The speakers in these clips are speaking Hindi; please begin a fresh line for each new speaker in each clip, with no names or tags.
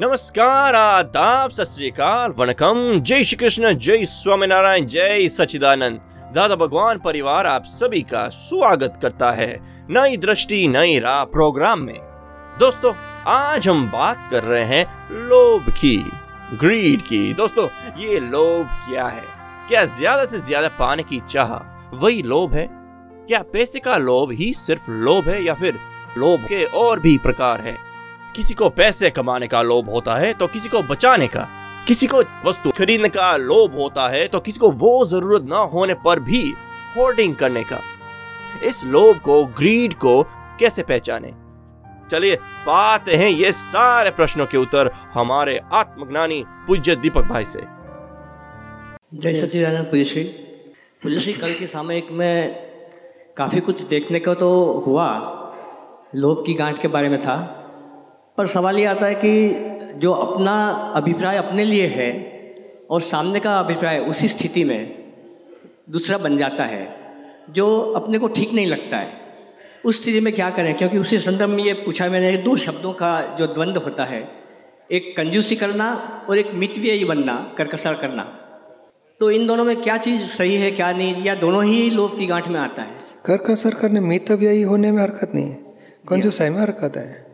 नमस्कार, आदाब, सत वणकम। जय श्री कृष्ण, जय स्वामीनारायण, जय सचिदानंद दादा भगवान परिवार आप सभी का स्वागत करता है नई दृष्टि, नई राह प्रोग्राम में। दोस्तों, आज हम बात कर रहे हैं लोभ की ग्रीड की। दोस्तों, ये लोभ क्या है? क्या ज़्यादा से ज़्यादा पाने की चाह वही लोभ है? क्या पैसे का लोभ ही सिर्फ़ लोभ है या फिर लोभ के और भी प्रकार है? किसी को पैसे कमाने का लोभ होता है तो किसी को बचाने का। किसी को वस्तु खरीदने का लोभ होता है तो किसी को वो ज़रूरत ना होने पर भी होर्डिंग करने का। इस लोभ को, ग्रीड को कैसे पहचाने? चलिए, पाते हैं ये सारे प्रश्नों के उत्तर हमारे आत्मज्ञानी पूज्य दीपक भाई से।
जय सच्चिदानंद पूजश्री पूजश्री कल के सामयिक में काफ़ी कुछ देखने को तो हुआ, लोभ की गांठ के बारे में था। पर सवाल ये आता है कि जो अपना अभिप्राय अपने लिए है और सामने का अभिप्राय उसी स्थिति में दूसरा बन जाता है जो अपने को ठीक नहीं लगता है उस स्थिति में क्या करें? क्योंकि उसी संदर्भ में ये पूछा मैंने दो शब्दों का जो द्वंद्व होता है एक कंजूसी करना और एक मितव्ययी बनना करकसर करना। तो इन दोनों में क्या चीज़ सही है क्या नहीं या दोनों ही लोभ की गांठ में आता है?
कर कसर करने मितव्ययी होने में हरकत नहीं है। कंजूसाई में हरकत है?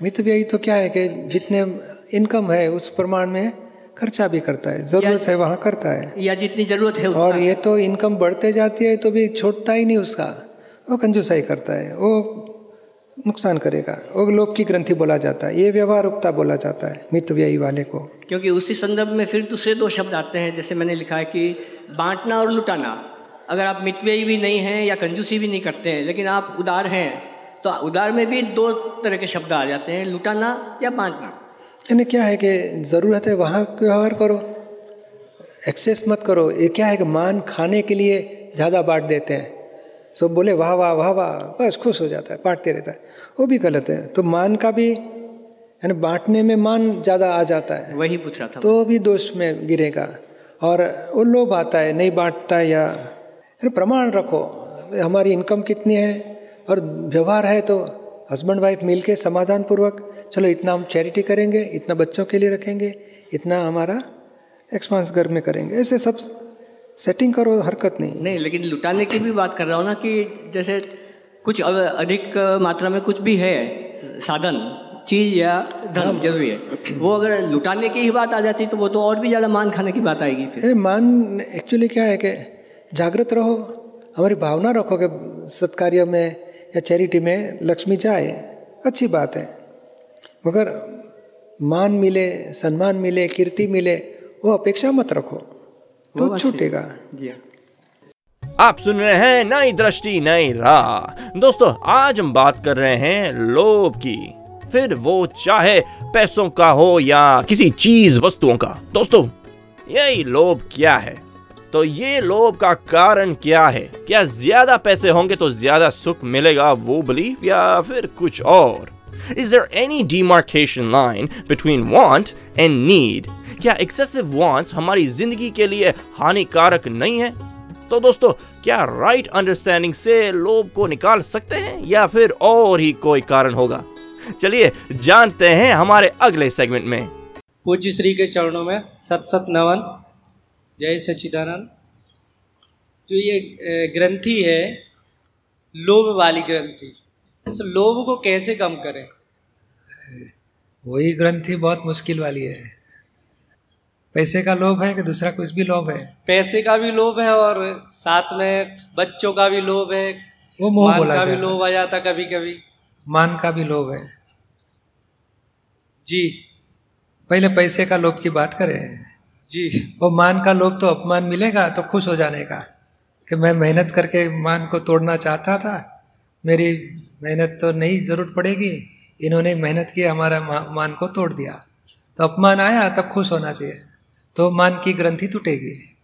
मितव्ययी तो क्या है कि जितने इनकम है उस प्रमाण में खर्चा भी करता है ज़रूरत है वहाँ करता है।
या जितनी ज़रूरत है
और ये तो इनकम बढ़ते जाती है तो भी छोड़ता ही नहीं उसका। वो कंजूसाई करता है वो नुकसान करेगा। वो लोभ की ग्रंथि बोला जाता है ये व्यवहारुकता बोला जाता है मितव्ययी वाले को।
क्योंकि उसी संदर्भ में फिर दूसरे दो शब्द आते हैं जैसे मैंने लिखा है कि बांटना और लुटाना। अगर आप मितव्ययी भी नहीं हैं या कंजूसी भी नहीं करते हैं लेकिन आप उदार हैं तो उदार में भी दो तरह के शब्द आ जाते हैं लुटाना या बांटना।
यानी क्या है कि ज़रूरत है वहाँ व्यवहार करो एक्सेस मत करो। ये क्या है कि मान खाने के लिए ज़्यादा बांट देते हैं। सब बोले वाह वाह वाह वाह। बस खुश हो जाता है बांटते रहता है। वो भी गलत है। तो मान का भी यानी बांटने में मान ज़्यादा आ जाता है।
वही पूछ रहा था
तो भी दोष में गिरेगा। और वो लोभ आता है नहीं बांटता या यानी प्रमाण रखो। हमारी इनकम कितनी है? और व्यवहार है तो हस्बैंड वाइफ मिलके समाधान पूर्वक चलो इतना हम चैरिटी करेंगे इतना बच्चों के लिए रखेंगे इतना हमारा एक्सपांस घर में करेंगे। ऐसे सब सेटिंग करो हरकत नहीं।
नहीं लेकिन लुटाने की भी बात कर रहा हूँ ना कि जैसे कुछ अधिक मात्रा में कुछ भी है साधन चीज़ या धन ज़रूरी है वो अगर लुटाने की ही बात आ जाती तो वो तो और भी ज़्यादा मान खाने की बात आएगी फिर।
मान एक्चुअली क्या है कि जागृत रहो हमारी भावना रखो कि सत्कार्य में या चैरिटी में लक्ष्मी जाए अच्छी बात है। मगर मान मिले सम्मान मिले कीर्ति मिले वो अपेक्षा मत रखो तो। छूटेगा।
जी हाँ।
आप सुन रहे हैं नई दृष्टि नई राह। दोस्तों आज हम बात कर रहे हैं लोभ की। फिर वो चाहे पैसों का हो या किसी चीज़ वस्तुओं का। दोस्तों यही लोभ क्या है? तो ये लोभ का कारण क्या है? क्या ज़्यादा पैसे होंगे तो ज़्यादा सुख मिलेगा वो बिलीफ या फिर कुछ और? Is there any demarcation line between want and need? क्या excessive wants हमारी ज़िंदगी के लिए हानिकारक नहीं है? तो दोस्तों, क्या राइट अंडरस्टैंडिंग से लोभ को निकाल सकते हैं या फिर और ही कोई कारण होगा? चलिए जानते हैं हमारे अगले सेगमेंट में।
पूज्य श्री के चरणों में सत सत नवन जय सच्चिदानंद। जो ये ग्रंथि है लोभ वाली ग्रंथि। इस लोभ को कैसे कम करें?
वही ग्रंथि बहुत मुश्किल वाली है। पैसे का लोभ है कि दूसरा कुछ भी लोभ है?
पैसे का भी लोभ है और साथ में बच्चों का भी लोभ है।
वो मोह बोला
का भी लोभ आ जाता कभी कभी
मान का भी लोभ है।
जी।
पहले पैसे का लोभ की बात करें।
जी।
वो मान का लोभ तो अपमान मिलेगा तो खुश हो जाने का। कि मैं मेहनत करके मान को तोड़ना चाहता था। मेरी मेहनत तो नहीं ज़रूरत पड़ेगी। इन्होंने मेहनत की, हमारा मान को तोड़ दिया। तो अपमान आया, तब खुश होना चाहिए। तो मान की ग्रंथि टूटेगी।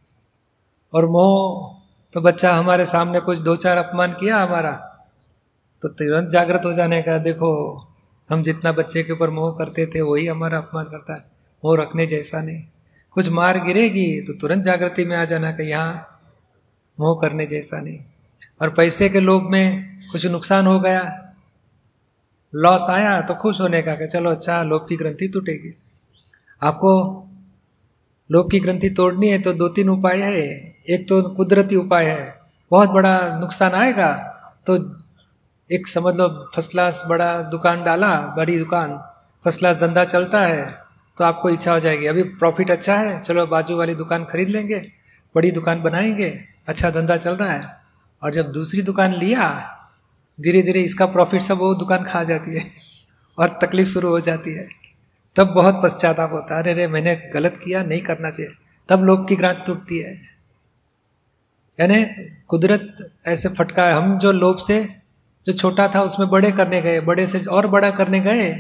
और मोह तो बच्चा हमारे सामने कुछ दो चार अपमान किया हमारा। तो तुरंत जागृत हो जाने का, देखो, हम जितना बच्चे के ऊपर मोह करते थे, वही हमारा अपमान करता है। मोह रखने जैसा नहीं। कुछ मार गिरेगी तो तुरंत जागृति में आ जाना कि यहाँ मोह करने जैसा नहीं। और पैसे के लोभ में कुछ नुकसान हो गया लॉस आया तो खुश होने का कि चलो अच्छा लोभ की ग्रंथि टूटेगी। आपको लोभ की ग्रंथि तोड़नी है तो दो तीन उपाय है। एक तो कुदरती उपाय है, बहुत बड़ा नुकसान आएगा। तो एक समझ लो फ़र्स्ट क्लास बड़ा दुकान डाला, बड़ी दुकान फ़र्स्ट क्लास धंधा चलता है तो आपको इच्छा हो जाएगी, अभी प्रॉफिट अच्छा है, चलो बाजू वाली दुकान खरीद लेंगे, बड़ी दुकान बनाएँगे। अच्छा धंधा चल रहा है और जब दूसरी दुकान लिया धीरे धीरे इसका प्रॉफिट सब वो दुकान खा जाती है और तकलीफ़ शुरू हो जाती है। तब बहुत पश्चाताप होता है। अरे अरे, मैंने गलत किया, नहीं करना चाहिए। तब लोभ की ग्रांट टूटती है। यानी कुदरत ऐसे फटका है। हम जो लोभ से, जो छोटा था, उसमें बड़े करने गए, बड़े से और बड़ा करने गए,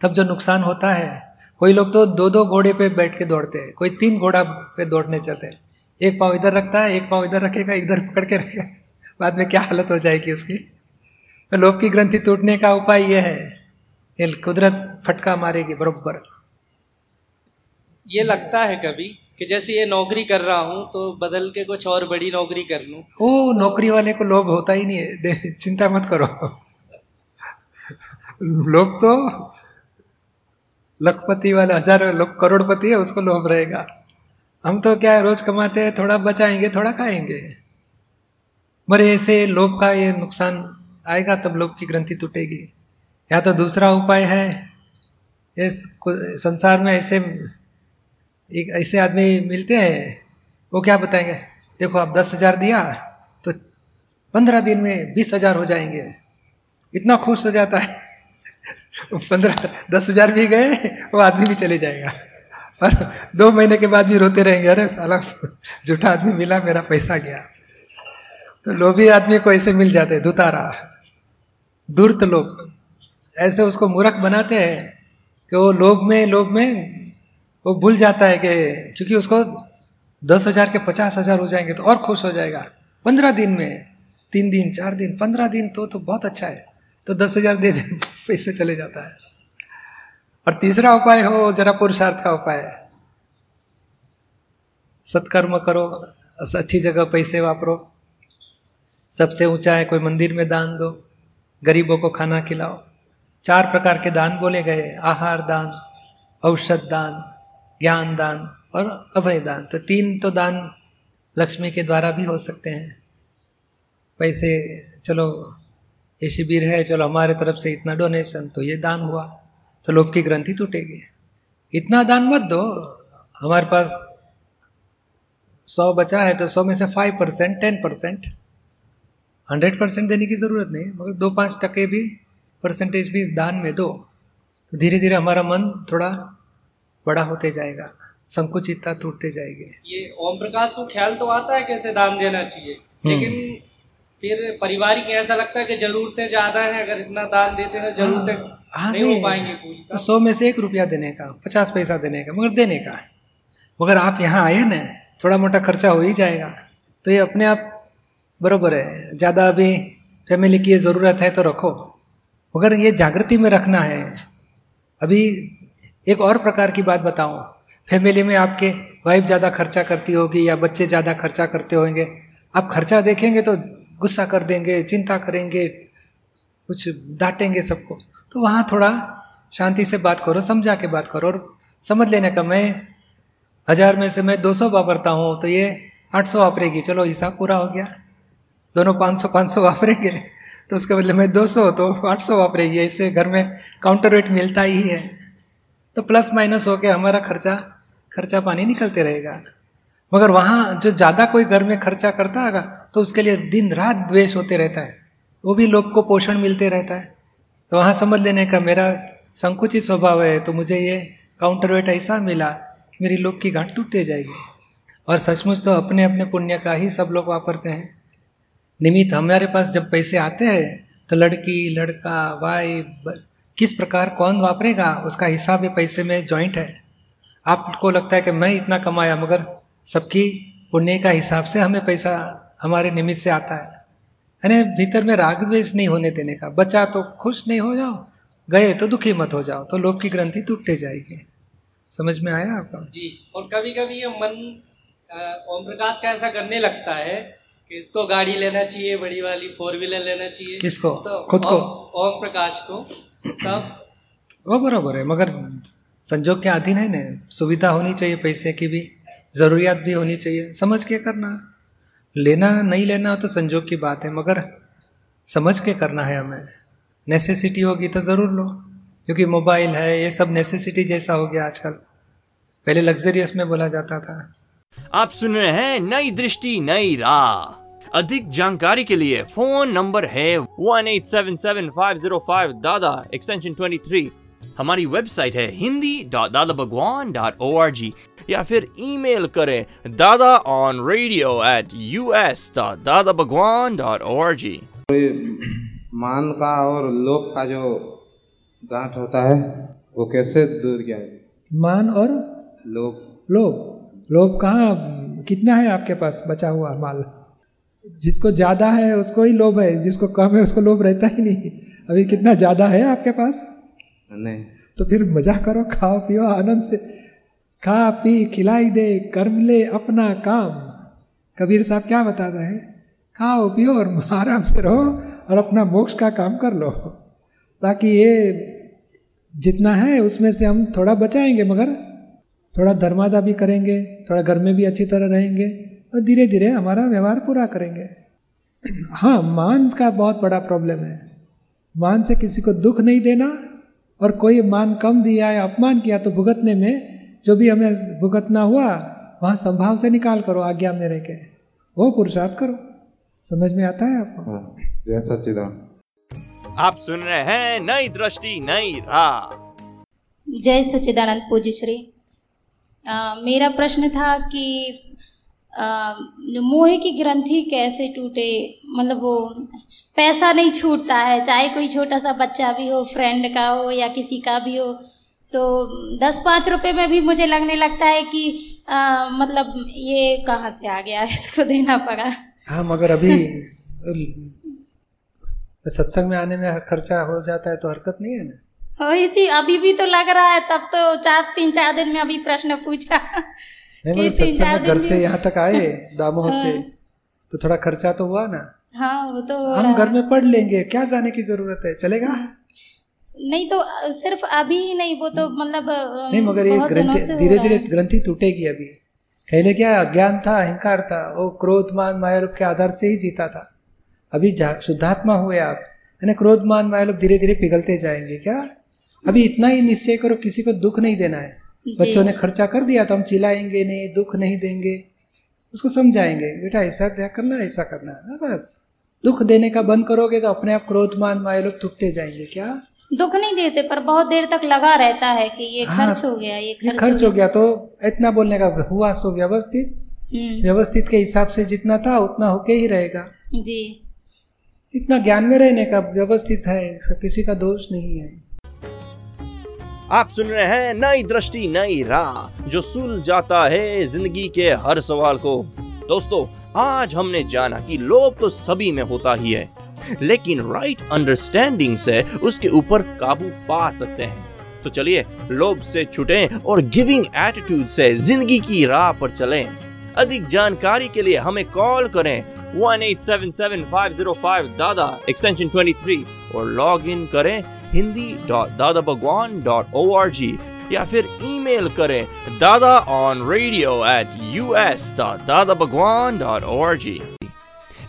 तब जो नुकसान होता है, कोई लोग तो दो दो घोड़े पे बैठ के दौड़ते हैं, कोई तीन घोड़ा पे दौड़ने चलते हैं। एक पाँव इधर रखता है एक पाँव इधर रखेगा इधर पकड़ के रखेगा। बाद में क्या हालत हो जाएगी उसकी? तो लोभ की ग्रंथि टूटने का उपाय यह है। कुदरत फटका मारेगी बरोबर।
ये लगता है कभी कि जैसे ये नौकरी कर रहा हूँ तो बदल के कुछ और बड़ी नौकरी कर लूँ।
ओ नौकरी वाले को लोभ होता ही नहीं है। चिंता मत करो। लोभ तो लखपति वाले हज़ार लोग करोड़पति है उसको लोभ रहेगा। हम तो क्या है, रोज कमाते हैं, थोड़ा बचाएँगे, थोड़ा खाएँगे। मरे ऐसे लोभ का ये नुकसान आएगा, तब लोभ की ग्रंथि टूटेगी। या तो दूसरा उपाय है, इस संसार में ऐसे, एक ऐसे आदमी मिलते हैं, वो क्या बताएँगे? देखो, आप दस हज़ार दिया तो पंद्रह दिन में बीस हज़ार हो जाएँगे। इतना खुश हो जाता है। पंद्रह, दस हज़ार भी गए, वो आदमी भी चले जाएगा। और दो महीने के बाद भी रोते रहेंगे। अरे साला, झूठा आदमी मिला, मेरा पैसा गया। तो लोभी आदमी को ऐसे मिल जाते हैं, दुतारा। दुर्त लोग। ऐसे उसको मूर्ख बनाते हैं कि वो लोभ में लोभ में वो भूल जाता है कि क्योंकि उसको दस हज़ार के पचास हज़ार हो जाएँगे तो और खुश हो जाएगा। पंद्रह दिन में, तीन दिन, चार दिन, पंद्रह दिन तो तो बहुत अच्छा है। तो दस हज़ार दे, पैसे चले जाता है। और तीसरा उपाय हो जरा पुरुषार्थ का उपाय है। सत्कर्म करो अच्छी जगह पैसे वापरो, सबसे ऊँचा है कोई मंदिर में दान दो, गरीबों को खाना खिलाओ। चार प्रकार के दान बोले गए, आहार दान, औषध दान, ज्ञान दान और अभय दान। तो तीन तो दान लक्ष्मी के द्वारा भी हो सकते हैं। पैसे, चलो, ये शिविर है, चलो, हमारे तरफ़ से इतना डोनेशन तो ये दान हुआ। तो लोभ की ग्रंथि टूटेगी। इतना दान मत दो। हमारे पास सौ बचा है तो सौ में से five percent ten percent hundred percent देने की ज़रूरत नहीं मगर दो पाँच टके भी परसेंटेज भी दान में दो। तो धीरे धीरे हमारा मन थोड़ा बड़ा होते जाएगा संकुचितता टूटते जाएगी।
ये ओम प्रकाश को ख्याल तो आता है कैसे दान देना चाहिए लेकिन फिर पारिवारिक ऐसा लगता है कि जरूरतें ज़्यादा हैं अगर इतना दान देते हैं जरूरतें
हाँ,
नहीं हो पाएँगी
तो सौ में से एक रुपया देने का पचास पैसा देने का मगर देने का। मगर आप यहाँ आए ना थोड़ा मोटा खर्चा हो ही जाएगा। तो ये अपने आप बरोबर है ज़्यादा अभी फैमिली की ये ज़रूरत है तो रखो। मगर ये जागृति में रखना है। अभी एक और प्रकार की बात बताऊँ फैमिली में आपके वाइफ ज़्यादा खर्चा करती होगी या बच्चे ज़्यादा खर्चा करते होंगे आप खर्चा देखेंगे तो गुस्सा कर देंगे चिंता करेंगे कुछ डांटेंगे सबको। तो वहाँ थोड़ा शांति से बात करो, समझा के बात करो और समझ लेने का मैं हज़ार में से मैं दो सौ वापरता हूँ तो ये आठ सौ वापरेगी। चलो, हिसाब पूरा हो गया। दोनों पाँच सौ पाँच सौ वापरेंगे। तो उसके बदले में दो सौ तो आठ सौ वापरेगी। ऐसे घर में काउंटर रेट मिलता ही है। तो प्लस माइनस हो के हमारा खर्चा खर्चा पानी निकलते रहेगा। मगर वहाँ जो ज़्यादा कोई घर में खर्चा करता होगा तो उसके लिए दिन रात द्वेष होते रहता है। वो भी लोग को पोषण मिलते रहता है। तो वहाँ समझ लेने का मेरा संकुचित स्वभाव है तो मुझे ये काउंटर वेट ऐसा मिला कि मेरी लोग की गांठ टूटते जाएगी। और सचमुच तो अपने अपने पुण्य का ही सब लोग वापरते हैं। निमित्त हमारे पास जब पैसे आते हैं तो लड़की, लड़का ब- किस प्रकार कौन वापरेगा, उसका हिसाब ये पैसे में जॉइंट है। आपको लगता है कि मैं इतना कमाया, मगर सबकी पुण्य का हिसाब से हमें पैसा, हमारे निमित्त से आता है। यानी भीतर में राग द्वेष नहीं होने देने का। बचा तो खुश नहीं हो जाओ। गए तो दुखी मत हो जाओ। तो लोभ की ग्रंथि टूटते जाएगी। समझ में आया आपका?
जी और कभी कभी ये मन ओम प्रकाश का ऐसा करने लगता है कि इसको गाड़ी लेना चाहिए बड़ी वाली फोर व्हीलर लेना चाहिए।
किसको?
तो
खुद को?
ओम, ओम प्रकाश को। तब
वो बराबर है मगर संजोग के अधीन है ना। सुविधा होनी चाहिए पैसे की भी ज़रूरियात भी होनी चाहिए। समझ के करना। लेना, नहीं लेना तो संजोग की बात है, मगर समझ के करना है हमें। नेसेसिटी होगी तो ज़रूर लो, क्योंकि मोबाइल है, ये सब नेसेसिटी जैसा हो गया आजकल। पहले लग्जरियस में बोला जाता था।
आप सुन रहे हैं नई दृष्टि, नई राह। अधिक जानकारी के लिए फ़ोन नंबर है one eight seven seven five zero five Dada extension twenty three हमारी वेबसाइट है Hindi dot Dada Bhagwan dot O R G या फिर ईमेल करें Dada on radio at U S dot Dada Bhagwan dot O R G
मान का और लोभ का जो गांठ होता है वो कैसे दूर किया
मान और
लोभ
लोभ। लोभ कहाँ कितना है आपके पास बचा हुआ माल? जिसको ज़्यादा है उसको ही लोभ है जिसको कम है उसको लोभ रहता ही नहीं। अभी कितना ज़्यादा है आपके पास?
नहीं।
तो फिर मज़ा करो, खाओ, पियो, आनंद से। खा, पी, खिलाई दे कर्म ले अपना काम। कबीर साहब क्या बताता है? खाओ, पियो और आराम से रहो और अपना मोक्ष का काम कर लो। बाकी ये जितना है, उसमें से हम थोड़ा बचाएँगे, मगर थोड़ा धर्मादा भी करेंगे, थोड़ा घर में भी अच्छी तरह रहेंगे और धीरे धीरे हमारा व्यवहार पूरा करेंगे। हाँ मान का बहुत बड़ा प्रॉब्लम है। मान से किसी को दुख नहीं देना और कोई मान कम दिया या अपमान किया तो भुगतने में जो भी हमें भुगतना हुआ वहाँ संभाव से निकाल करो आज्ञा में रह के। वो पुरुषार्थ करो। समझ में आता है आपको?
हाँ जय सच्चिदान
आप सुन रहे हैं नई दृष्टि नई राह।
जय सच्चिदानंद पूज्य श्री मेरा प्रश्न था कि मोह की ग्रंथि कैसे टूटे मतलब वो पैसा नहीं छूटता है चाहे कोई छोटा सा बच्चा भी हो फ्रेंड का हो या किसी का भी हो तो दस पाँच रुपए में भी मुझे लगने लगता है कि अ, मतलब ये कहाँ से आ गया इसको देना पड़ा।
हाँ मगर अभी सत्संग में आने में खर्चा हो जाता है तो हरकत नहीं है ना?
इसी अभी भी तो लग रहा है तब तो चार तीन चार दिन में अभी प्रश्न पूछा।
नहीं
कि
मगर
तीन चार
में घर से यहाँ तक आए दामोह से
हाँ।
तो थोड़ा खर्चा तो हुआ ना।
हाँ वो तो
हम घर में पढ़ लेंगे क्या जाने की ज़रूरत है? चलेगा?
नहीं तो सिर्फ़ अभी ही नहीं वो तो मतलब
नहीं मगर ये ग्रंथि धीरे धीरे ग्रंथि टूटेगी अभी। पहले क्या अज्ञान था अहंकार था वो क्रोध मान माया रूप के आधार से ही जीता था। अभी शुद्धात्मा हुए आप। है ना क्रोध मान माया रूप धीरे धीरे पिघलते जाएँगे क्या? अभी इतना ही निश्चय करो किसी को दुख नहीं देना है। बच्चों ने खर्चा कर दिया तो हम चिल्लाएँगे नहीं दुख नहीं देंगे। उसको समझाएँगे बेटा ऐसा क्या करना ऐसा करना है ना बस। दुख देने का बंद करोगे तो अपने आप क्रोध मान माया लोग थुकते जाएँगे क्या?
दुख नहीं देते पर बहुत देर तक लगा रहता है कि ये
हाँ,
खर्च हो गया ये
ये
खर्च,
खर्च हो गया तो इतना बोलने का हुआ सो व्यवस्थित।
हम्म,
व्यवस्थित के हिसाब से जितना था उतना होके ही रहेगा।
जी।
इतना ज्ञान में रहने का व्यवस्थित है किसी का दोष नहीं है।
आप सुन रहे हैं नई दृष्टि, नई राह, जो सुल जाता है ज़िंदगी के हर सवाल को। दोस्तों, आज हमने जाना कि लोभ तो सभी में होता ही है, लेकिन राइट अंडरस्टैंडिंग से उसके ऊपर काबू पा सकते हैं। तो चलिए, लोभ से छुटें और गिविंग एटीट्यूड से ज़िंदगी की राह पर चलें। अधिक जानकारी के लिए हमें कॉल करें 1877505 दादा एक्सटेंशन 23 और लॉग इन करें Hindi dot Dada Bhagwan dot O R G या फिर ईमेल करें Dada on radio at U S dot Dada Bhagwan dot O R G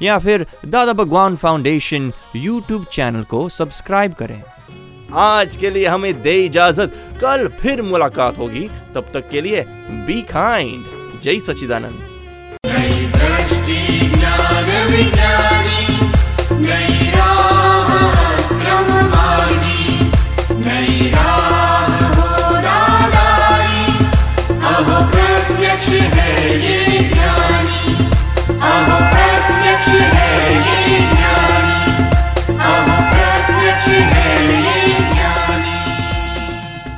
या फिर Dada Bhagwan foundation YouTube channel को सब्सक्राइब करें। आज के लिए हमें दे इजाज़त। कल फिर मुलाकात होगी। तब तक के लिए बी काइंड जय सचिदानंद